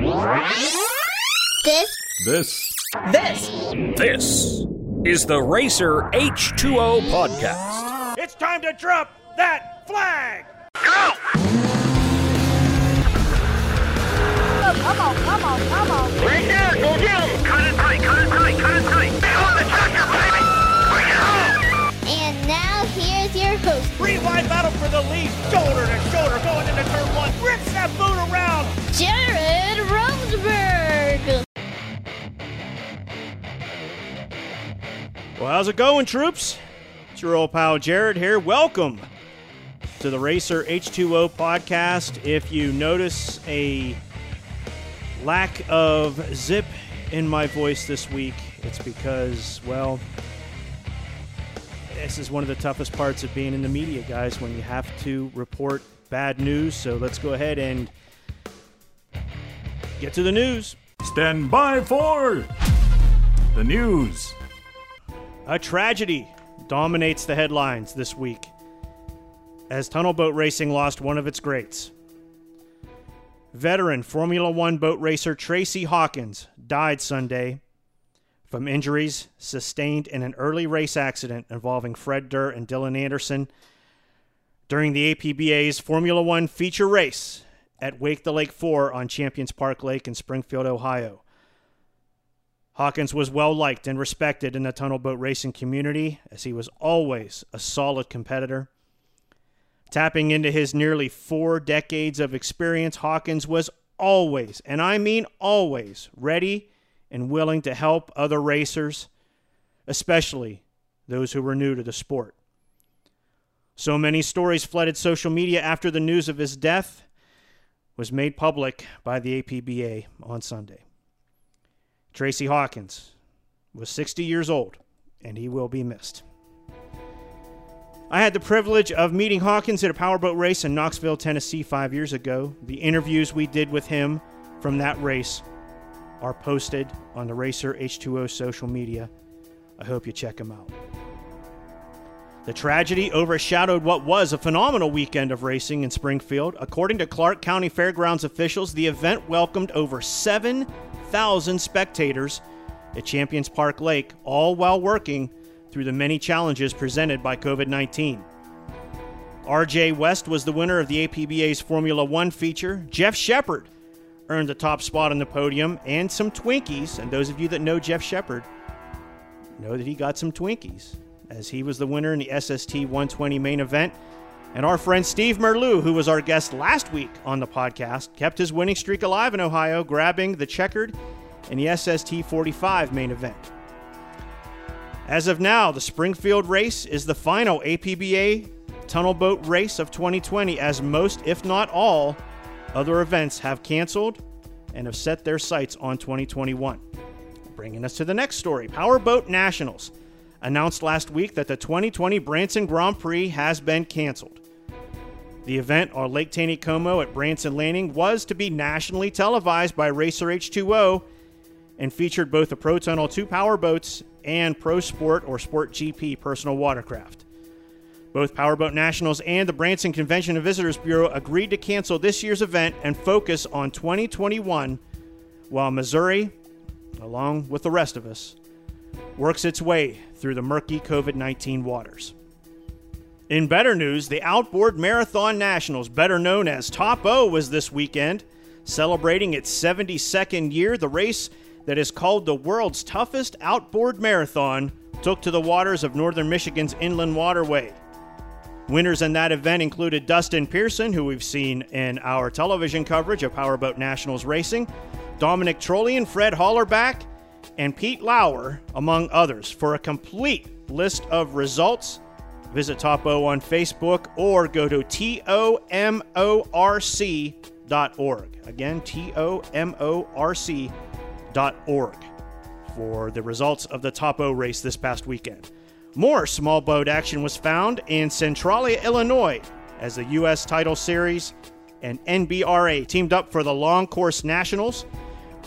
This This This This is the Racer H2O podcast. It's time to drop that flag! come on, come on, come on. Right there, go get him! Cut it tight, cut it tight, cut it tight! Stay on the tractor, baby! Bring it home! And now here's your host, Rewind battle for the lead, shoulder to shoulder, going into turn one. Rips that boot around. Well, how's it going, troops? It's your old pal Jared here. Welcome to the Racer H2O podcast. If you notice a lack of zip in my voice this week, it's because, well, this is one of the toughest parts of being in the media, guys, when you have to report bad news. So let's go ahead and get to the news. stand by for the news. A tragedy dominates the headlines this week as tunnel boat racing lost one of its greats. Veteran Formula One boat racer Tracy Hawkins died Sunday from injuries sustained in an early race accident involving Fred Durr and Dylan Anderson during the APBA's Formula One feature race at Wake the Lake 4 on Champions Park Lake in Springfield, Ohio. Hawkins was well liked and respected in the tunnel boat racing community as he was always a solid competitor. Tapping into his nearly four decades of experience, Hawkins was always, and I mean always, ready and willing to help other racers, especially those who were new to the sport. So many stories flooded social media after the news of his death was made public by the APBA on Sunday. Tracy Hawkins was 60 years old, and he will be missed. I had the privilege of meeting Hawkins at a powerboat race in Knoxville, Tennessee, five years ago. The interviews we did with him from that race are posted on the Racer H2O social media. I hope you check them out. The tragedy overshadowed what was a phenomenal weekend of racing in Springfield. According to Clark County Fairgrounds officials, the event welcomed over 7,000 spectators at Champions Park Lake, all while working through the many challenges presented by COVID 19. RJ West was the winner of the APBA's Formula One feature. Jeff Shepard earned the top spot on the podium and some Twinkies. And those of you that know Jeff Shepard know that he got some Twinkies as he was the winner in the SST 120 main event. And our friend Steve Merleau, who was our guest last week on the podcast, kept his winning streak alive in Ohio, grabbing the checkered in the SST 45 main event. As of now, the Springfield race is the final APBA tunnel boat race of 2020, as most, if not all, other events have canceled and have set their sights on 2021. Bringing us to the next story Powerboat Nationals announced last week that the 2020 Branson Grand Prix has been canceled. The event on Lake Taneycomo at Branson Landing was to be nationally televised by Racer H2O and featured both the Pro Tunnel 2 powerboats and Pro Sport or Sport GP personal watercraft. Both Powerboat Nationals and the Branson Convention and Visitors Bureau agreed to cancel this year's event and focus on 2021 while Missouri, along with the rest of us, works its way through the murky COVID 19 waters. In better news, the Outboard Marathon Nationals, better known as Top O, was this weekend, celebrating its 72nd year. The race that is called the world's toughest outboard marathon took to the waters of northern Michigan's Inland Waterway. Winners in that event included Dustin Pearson, who we've seen in our television coverage of Powerboat Nationals racing, Dominic Trollian, Fred Hollerback, and Pete Lauer, among others. For a complete list of results, visit Topo on Facebook or go to tomorc.org. Again, tomorc.org for the results of the Topo race this past weekend. More small boat action was found in Centralia, Illinois, as the U.S. Title Series and NBRA teamed up for the Long Course Nationals.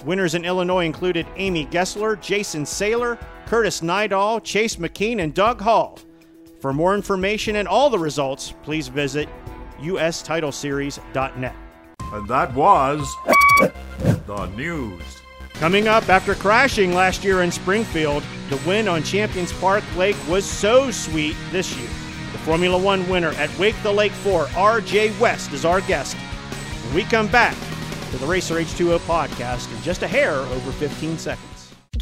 Winners in Illinois included Amy Gessler, Jason Saylor, Curtis Nydall, Chase McKean, and Doug Hall. For more information and all the results, please visit ustitleseries.net. And that was the news. Coming up after crashing last year in Springfield, the win on Champions Park Lake was so sweet this year. The Formula One winner at Wake the Lake 4, RJ West, is our guest. When we come back to the Racer H2O podcast in just a hair over 15 seconds.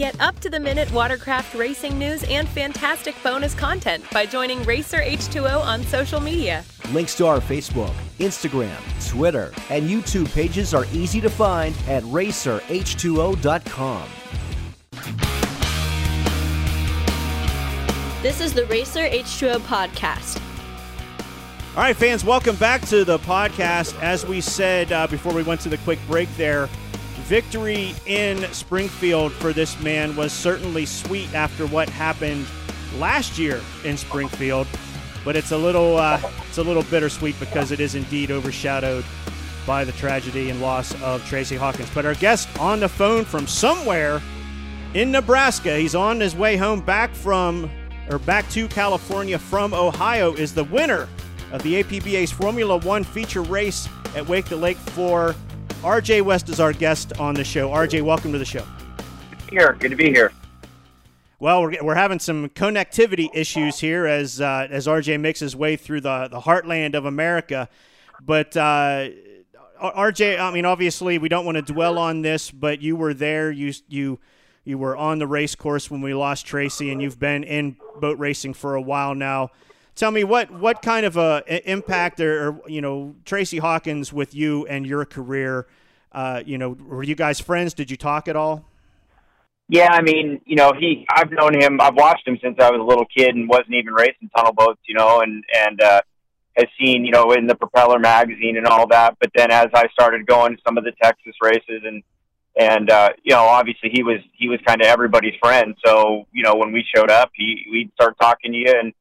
Get up to the minute watercraft racing news and fantastic bonus content by joining Racer H2O on social media. Links to our Facebook, Instagram, Twitter, and YouTube pages are easy to find at racerh2o.com. This is the Racer H2O podcast. All right, fans, welcome back to the podcast. As we said uh, before we went to the quick break there, victory in Springfield for this man was certainly sweet after what happened last year in Springfield, but it's a little uh, it's a little bittersweet because it is indeed overshadowed by the tragedy and loss of Tracy Hawkins. But our guest on the phone from somewhere in Nebraska, he's on his way home back from or back to California from Ohio, is the winner of the APBA's Formula One feature race at Wake the Lake 4 RJ West is our guest on the show. RJ, welcome to the show. Here, good to be here. Well, we're, we're having some connectivity issues here as uh, as RJ makes his way through the, the heartland of America. But uh, RJ, I mean, obviously, we don't want to dwell on this, but you were there. You you you were on the race course when we lost Tracy, and you've been in boat racing for a while now. Tell me what what kind of a impact or, or you know Tracy Hawkins with you and your career. Uh, you know, were you guys friends? Did you talk at all? Yeah, I mean, you know, he I've known him. I've watched him since I was a little kid and wasn't even racing tunnel boats, you know, and and uh, has seen, you know, in the Propeller magazine and all that. But then as I started going to some of the Texas races and and uh, you know, obviously he was he was kind of everybody's friend. So you know, when we showed up, he we'd start talking to you, and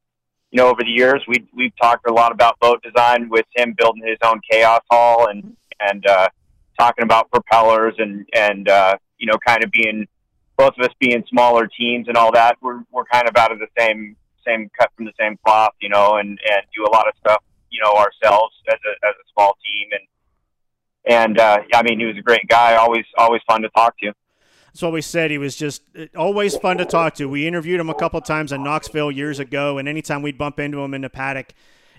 you know, over the years we we've talked a lot about boat design with him building his own chaos hull and and uh, talking about propellers and and uh, you know, kind of being both of us being smaller teams and all that. We're we're kind of out of the same same cut from the same cloth, you know, and and do a lot of stuff, you know, ourselves as a as a small team and and uh, I mean, he was a great guy. Always, always fun to talk to. That's what we said. He was just uh, always fun to talk to. We interviewed him a couple times in Knoxville years ago, and anytime we'd bump into him in the paddock,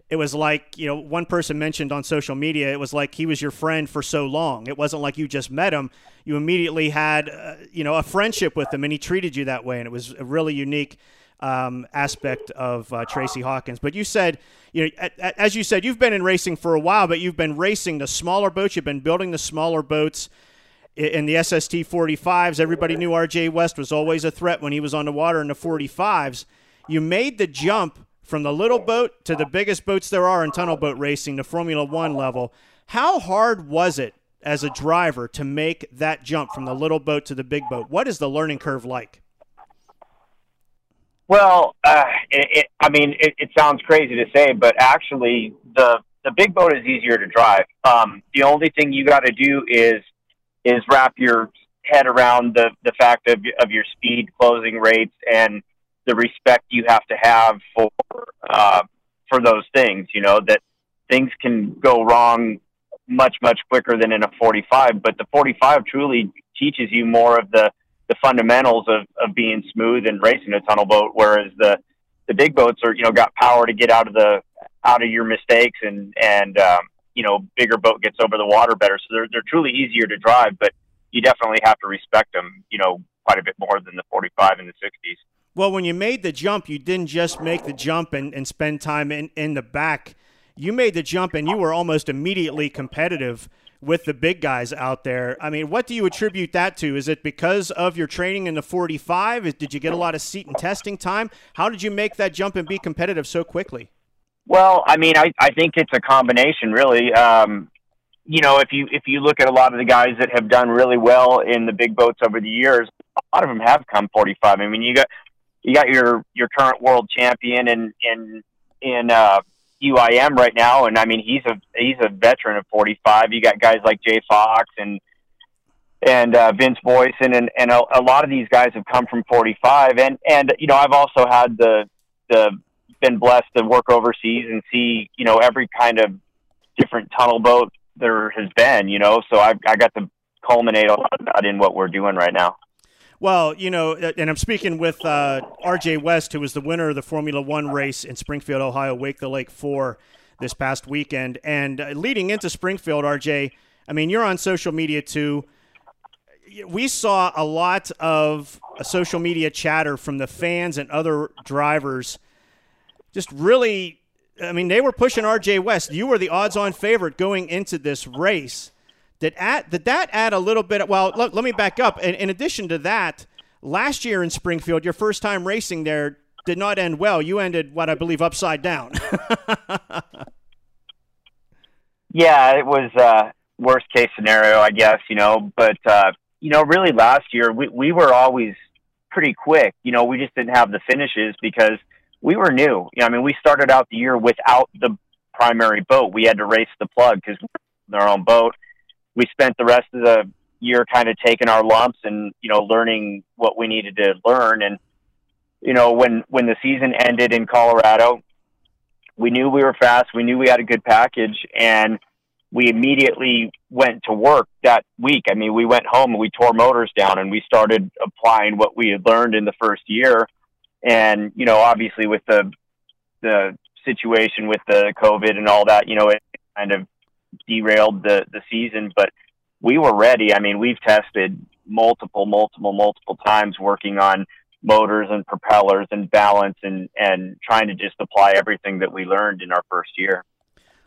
it was like you know one person mentioned on social media. It was like he was your friend for so long. It wasn't like you just met him. You immediately had uh, you know a friendship with him, and he treated you that way, and it was a really unique um, aspect of uh, Tracy Hawkins. But you said, you know, as you said, you've been in racing for a while, but you've been racing the smaller boats. You've been building the smaller boats in the SST 45s. Everybody knew RJ West was always a threat when he was on the water in the 45s. You made the jump from the little boat to the biggest boats there are in tunnel boat racing, the Formula One level. How hard was it as a driver to make that jump from the little boat to the big boat? What is the learning curve like? Well, uh, it, it, I mean, it, it sounds crazy to say, but actually, the the big boat is easier to drive. Um, the only thing you got to do is is wrap your head around the the fact of of your speed, closing rates, and the respect you have to have for uh, for those things. You know that things can go wrong much much quicker than in a 45, but the 45 truly teaches you more of the the fundamentals of, of being smooth and racing a tunnel boat, whereas the the big boats are you know got power to get out of the out of your mistakes and and um, you know bigger boat gets over the water better, so they're they're truly easier to drive, but you definitely have to respect them, you know, quite a bit more than the 45 and the 60s. Well, when you made the jump, you didn't just make the jump and, and spend time in, in the back. You made the jump and you were almost immediately competitive with the big guys out there. I mean, what do you attribute that to? Is it because of your training in the 45? Did you get a lot of seat and testing time? How did you make that jump and be competitive so quickly? Well, I mean, I, I think it's a combination, really. Um, you know, if you if you look at a lot of the guys that have done really well in the big boats over the years, a lot of them have come 45. I mean, you got you got your your current world champion in in in uh, UIM right now, and I mean he's a he's a veteran of 45. You got guys like Jay Fox and and uh, Vince Boyson, and and a, a lot of these guys have come from 45. And and you know I've also had the the been blessed to work overseas and see you know every kind of different tunnel boat there has been. You know, so I I got to culminate a lot in what we're doing right now. Well, you know, and I'm speaking with uh, RJ West, who was the winner of the Formula One race in Springfield, Ohio, Wake the Lake 4 this past weekend. And uh, leading into Springfield, RJ, I mean, you're on social media too. We saw a lot of social media chatter from the fans and other drivers. Just really, I mean, they were pushing RJ West. You were the odds on favorite going into this race. Did, add, did that add a little bit? Of, well, let, let me back up. In, in addition to that, last year in Springfield, your first time racing there did not end well. You ended what I believe upside down. yeah, it was uh, worst case scenario, I guess. You know, but uh, you know, really last year we we were always pretty quick. You know, we just didn't have the finishes because we were new. You know, I mean, we started out the year without the primary boat. We had to race the plug because we our own boat. We spent the rest of the year kind of taking our lumps and you know learning what we needed to learn. And you know when when the season ended in Colorado we knew we were fast. We knew we had a good package and we immediately went to work that week. I mean we went home and we tore motors down and we started applying what we had learned in the first year and you know obviously with the the situation with the covid and all that you know it kind of derailed the the season, but we were ready. I mean, we've tested multiple, multiple, multiple times working on motors and propellers and balance and and trying to just apply everything that we learned in our first year.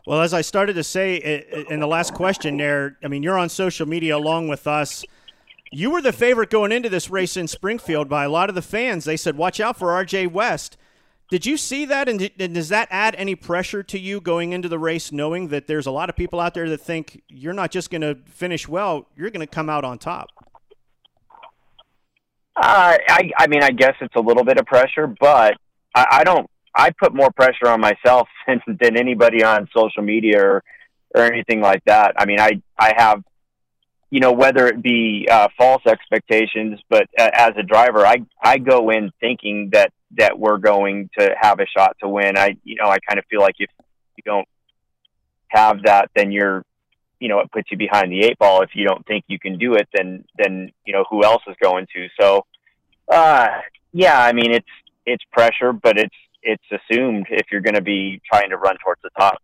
Well, as I started to say eh, eh, in the last question there, I mean, you're on social media along with us. You were the favorite going into this race in Springfield by a lot of the fans. They said, "Watch out for RJ West." Did you see that, and, and does that add any pressure to you going into the race, knowing that there's a lot of people out there that think you're not just going to finish well, you're going to come out on top? Uh, I, I mean, I guess it's a little bit of pressure, but I, I don't. I put more pressure on myself than, than anybody on social media or, or anything like that. I mean, I, I have, you know, whether it be uh, false expectations, but uh, as a driver, I, I go in thinking that that we're going to have a shot to win. I, you know, I kind of feel like if you don't have that, then you're, you know, it puts you behind the eight ball. If you don't think you can do it, then, then, you know, who else is going to? So, uh, yeah, I mean, it's, it's pressure, but it's, it's assumed if you're going to be trying to run towards the top.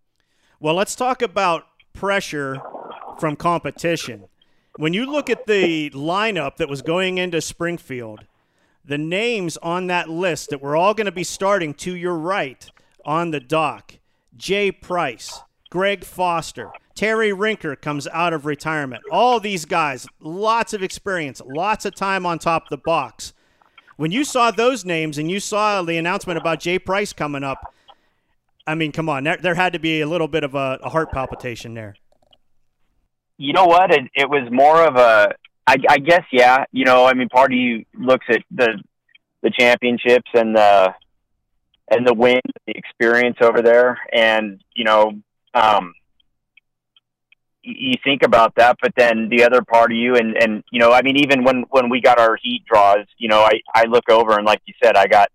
Well, let's talk about pressure from competition. When you look at the lineup that was going into Springfield, the names on that list that we're all going to be starting to your right on the dock Jay Price, Greg Foster, Terry Rinker comes out of retirement. All these guys, lots of experience, lots of time on top of the box. When you saw those names and you saw the announcement about Jay Price coming up, I mean, come on, there, had to be a little bit of a heart palpitation there. You know what? It, it was more of a I, I guess yeah. You know, I mean, part of you looks at the the championships and the and the win, the experience over there, and you know, um, you think about that. But then the other part of you, and and you know, I mean, even when when we got our heat draws, you know, I I look over and like you said, I got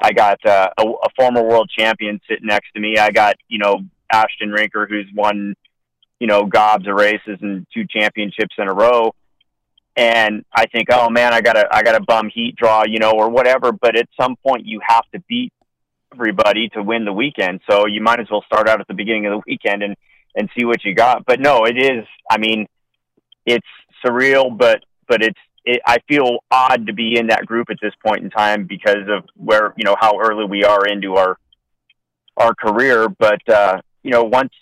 I got uh, a, a former world champion sitting next to me. I got you know Ashton Rinker, who's won you know gobs of races and two championships in a row and I think, oh man, I got a I got a bum heat draw, you know, or whatever. But at some point, you have to beat everybody to win the weekend. So you might as well start out at the beginning of the weekend and and see what you got. But no, it is. I mean, it's surreal, but but it's. It, I feel odd to be in that group at this point in time because of where you know how early we are into our our career. But uh, you know, once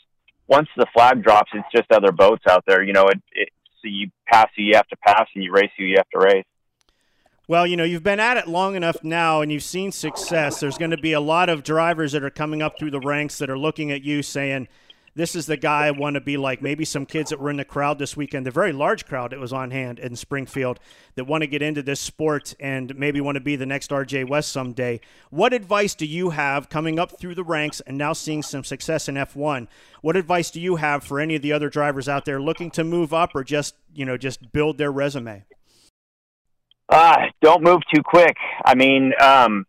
once the flag drops, it's just other boats out there. You know, it, it so you pass who you have to pass, and you race who you have to race. Well, you know, you've been at it long enough now and you've seen success. There's going to be a lot of drivers that are coming up through the ranks that are looking at you saying, this is the guy I want to be like. Maybe some kids that were in the crowd this weekend, the very large crowd that was on hand in Springfield, that want to get into this sport and maybe want to be the next RJ West someday. What advice do you have coming up through the ranks and now seeing some success in F1? What advice do you have for any of the other drivers out there looking to move up or just, you know, just build their resume? Uh, don't move too quick. I mean, um,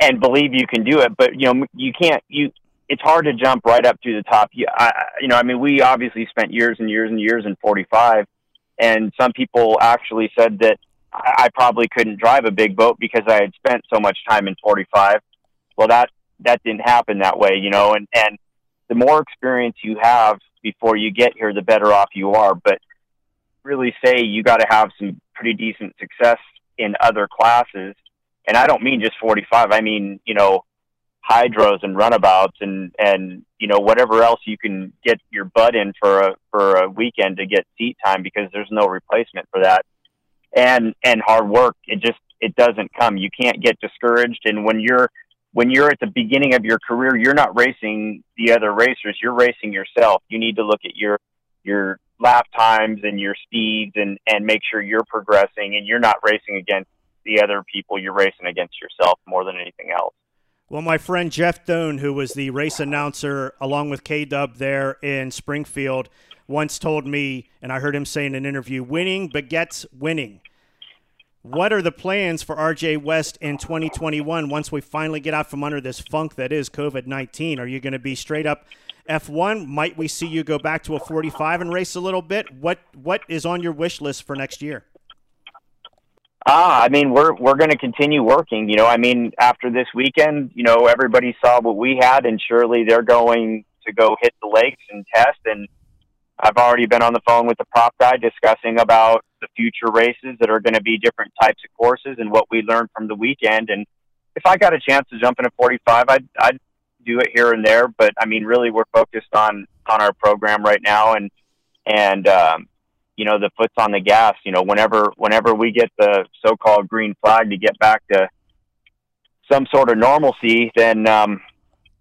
and believe you can do it, but you know, you can't, you, it's hard to jump right up to the top. You, I, you know, I mean, we obviously spent years and years and years in 45, and some people actually said that I, probably couldn't drive a big boat because I had spent so much time in 45. Well, that that didn't happen that way, you know, and and the more experience you have before you get here, the better off you are. But really say you got to have some pretty decent success in other classes. And I don't mean just 45. I mean, you know, hydros and runabouts and, and, you know, whatever else you can get your butt in for a, for a weekend to get seat time because there's no replacement for that. And, and hard work. It just, it doesn't come. You can't get discouraged. And when you're, when you're at the beginning of your career, you're not racing the other racers. You're racing yourself. You need to look at your, your lap times and your speeds and, and make sure you're progressing and you're not racing against the other people. You're racing against yourself more than anything else. Well, my friend Jeff Doan, who was the race announcer along with K Dub there in Springfield, once told me, and I heard him say in an interview, winning begets winning. What are the plans for RJ West in 2021 once we finally get out from under this funk that is COVID 19? Are you going to be straight up F1? Might we see you go back to a 45 and race a little bit? What What is on your wish list for next year? Ah, I mean, we're we're going to continue working. You know, I mean, after this weekend, you know, everybody saw what we had, and surely they're going to go hit the lakes and test. And I've already been on the phone with the prop guy discussing about the future races that are going to be different types of courses and what we learned from the weekend. And if I got a chance to jump in a 45, I'd I'd do it here and there. But I mean, really, we're focused on on our program right now, and and um, you know, the foot's on the gas. You know, whenever whenever we get the so-called green flag to get back to some sort of normalcy, then um,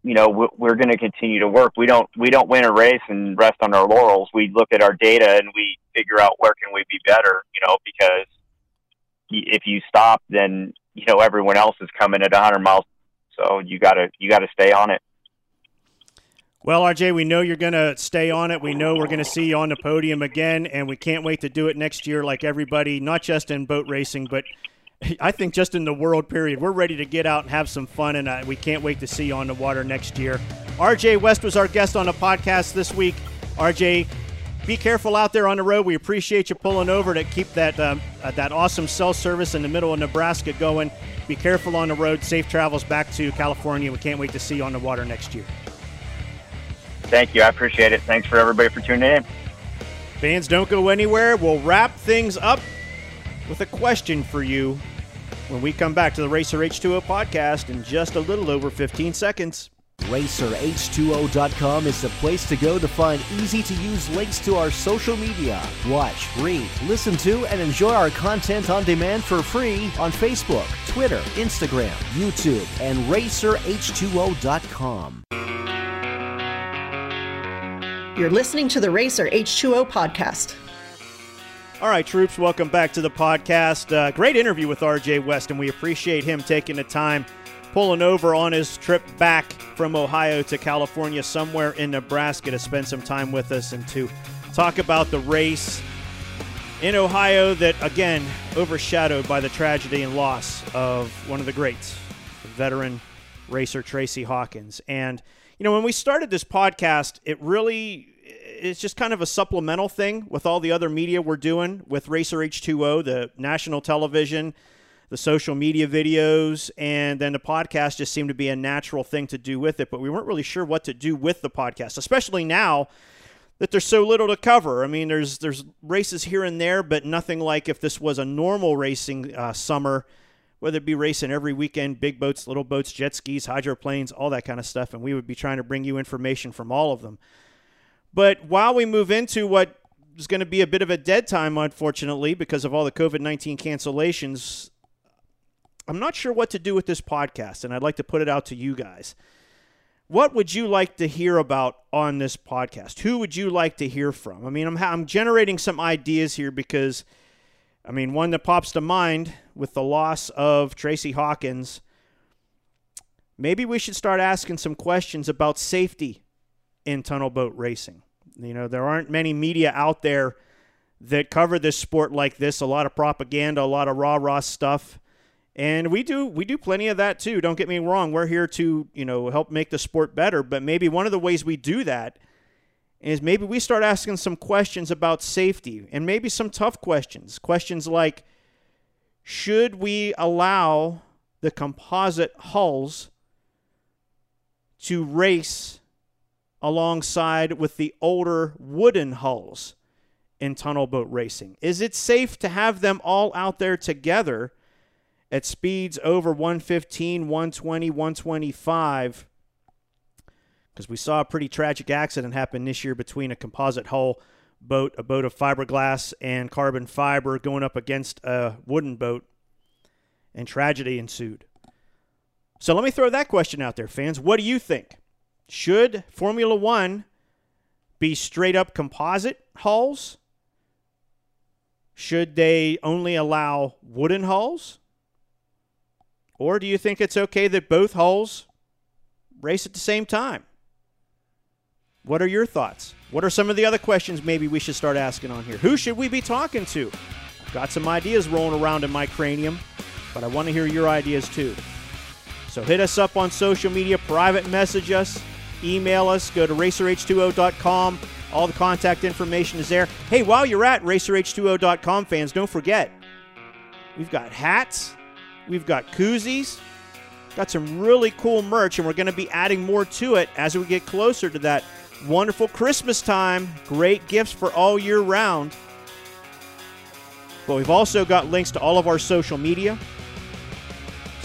you know we're going to continue to work. We don't we don't win a race and rest on our laurels. We look at our data and we figure out where can we be better. You know, because if you stop, then you know everyone else is coming at 100 miles, so you gotta you gotta stay on it. Well, RJ, we know you're going to stay on it. We know we're going to see you on the podium again, and we can't wait to do it next year like everybody, not just in boat racing, but I think just in the world period. We're ready to get out and have some fun, and uh, we can't wait to see you on the water next year. RJ West was our guest on the podcast this week. RJ, be careful out there on the road. We appreciate you pulling over to keep that um, uh, that awesome cell service in the middle of Nebraska going. Be careful on the road. Safe travels back to California. We can't wait to see you on the water next year. Thank you. I appreciate it. Thanks for everybody for tuning in. Fans, don't go anywhere. We'll wrap things up with a question for you when we come back to the Racer H2O podcast in just a little over 15 seconds. RacerH2O.com is the place to go to find easy to use links to our social media. Watch, read, listen to, and enjoy our content on demand for free on Facebook, Twitter, Instagram, YouTube, and RacerH2O.com. You're listening to the Racer H2O podcast. All right, troops, welcome back to the podcast. Uh, great interview with RJ West, and we appreciate him taking the time pulling over on his trip back from Ohio to California, somewhere in Nebraska, to spend some time with us and to talk about the race in Ohio that, again, overshadowed by the tragedy and loss of one of the greats, veteran racer Tracy Hawkins. And, you know, when we started this podcast, it really it's just kind of a supplemental thing with all the other media we're doing with Racer H2O, the national television, the social media videos, and then the podcast just seemed to be a natural thing to do with it. But we weren't really sure what to do with the podcast, especially now that there's so little to cover. I mean, there's there's races here and there, but nothing like if this was a normal racing uh, summer, whether it be racing every weekend, big boats, little boats, jet skis, hydroplanes, all that kind of stuff, and we would be trying to bring you information from all of them. But while we move into what is going to be a bit of a dead time, unfortunately, because of all the COVID 19 cancellations, I'm not sure what to do with this podcast, and I'd like to put it out to you guys. What would you like to hear about on this podcast? Who would you like to hear from? I mean, I'm, I'm generating some ideas here because, I mean, one that pops to mind with the loss of Tracy Hawkins, maybe we should start asking some questions about safety in tunnel boat racing. You know, there aren't many media out there that cover this sport like this. A lot of propaganda, a lot of rah rah stuff. And we do we do plenty of that too. Don't get me wrong. We're here to, you know, help make the sport better, but maybe one of the ways we do that is maybe we start asking some questions about safety and maybe some tough questions. Questions like should we allow the composite hulls to race alongside with the older wooden hulls in tunnel boat racing? Is it safe to have them all out there together at speeds over 115, 120, 125? Because we saw a pretty tragic accident happen this year between a composite hull boat, a boat of fiberglass and carbon fiber going up against a wooden boat, and tragedy ensued. So let me throw that question out there, fans. What do you think? Should Formula One be straight up composite hulls? Should they only allow wooden hulls? Or do you think it's okay that both hulls race at the same time? What are your thoughts? What are some of the other questions maybe we should start asking on here? Who should we be talking to? Got some ideas rolling around in my cranium, but I want to hear your ideas too. So hit us up on social media, private message us, email us, go to racerh2o.com. All the contact information is there. Hey, while you're at racerh2o.com, fans, don't forget we've got hats, we've got koozies, got some really cool merch, and we're going to be adding more to it as we get closer to that wonderful Christmas time. Great gifts for all year round. But we've also got links to all of our social media.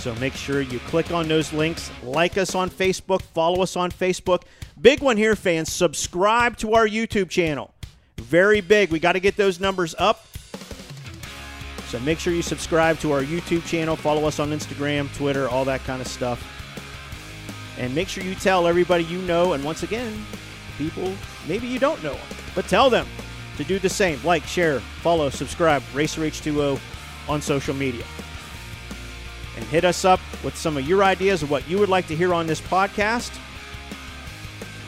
So make sure you click on those links, like us on Facebook, follow us on Facebook. Big one here, fans. Subscribe to our YouTube channel. Very big. We got to get those numbers up. So make sure you subscribe to our YouTube channel, follow us on Instagram, Twitter, all that kind of stuff. And make sure you tell everybody you know. And once again, people maybe you don't know but tell them to do the same. Like, share, follow, subscribe, RacerH2O on social media. Hit us up with some of your ideas of what you would like to hear on this podcast.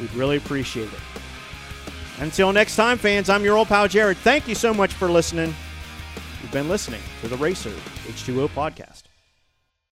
We'd really appreciate it. Until next time, fans, I'm your old pal Jared. Thank you so much for listening. You've been listening to the Racer H2O podcast.